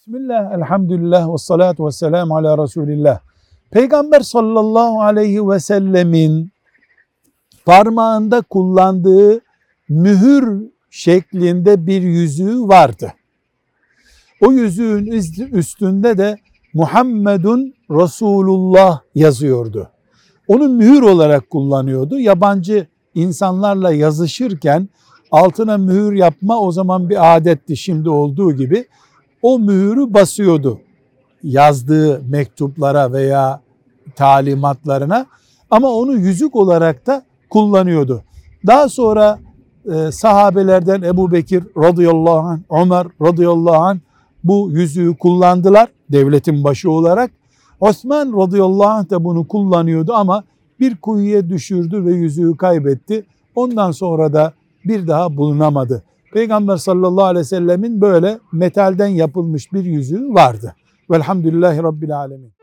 Bismillah, elhamdülillah ve salatu ve selamu ala Resulillah. Peygamber sallallahu aleyhi ve sellemin parmağında kullandığı mühür şeklinde bir yüzüğü vardı. O yüzüğün üstünde de Muhammedun Resulullah yazıyordu. Onu mühür olarak kullanıyordu. Yabancı insanlarla yazışırken altına mühür yapma o zaman bir adetti şimdi olduğu gibi. O mühürü basıyordu yazdığı mektuplara veya talimatlarına ama onu yüzük olarak da kullanıyordu. Daha sonra e, sahabelerden Ebu Bekir radıyallahu anh, Ömer radıyallahu anh bu yüzüğü kullandılar devletin başı olarak. Osman radıyallahu anh da bunu kullanıyordu ama bir kuyuya düşürdü ve yüzüğü kaybetti. Ondan sonra da bir daha bulunamadı. Peygamber sallallahu aleyhi ve sellemin böyle metalden yapılmış bir yüzüğü vardı. Velhamdülillahi Rabbil alemin.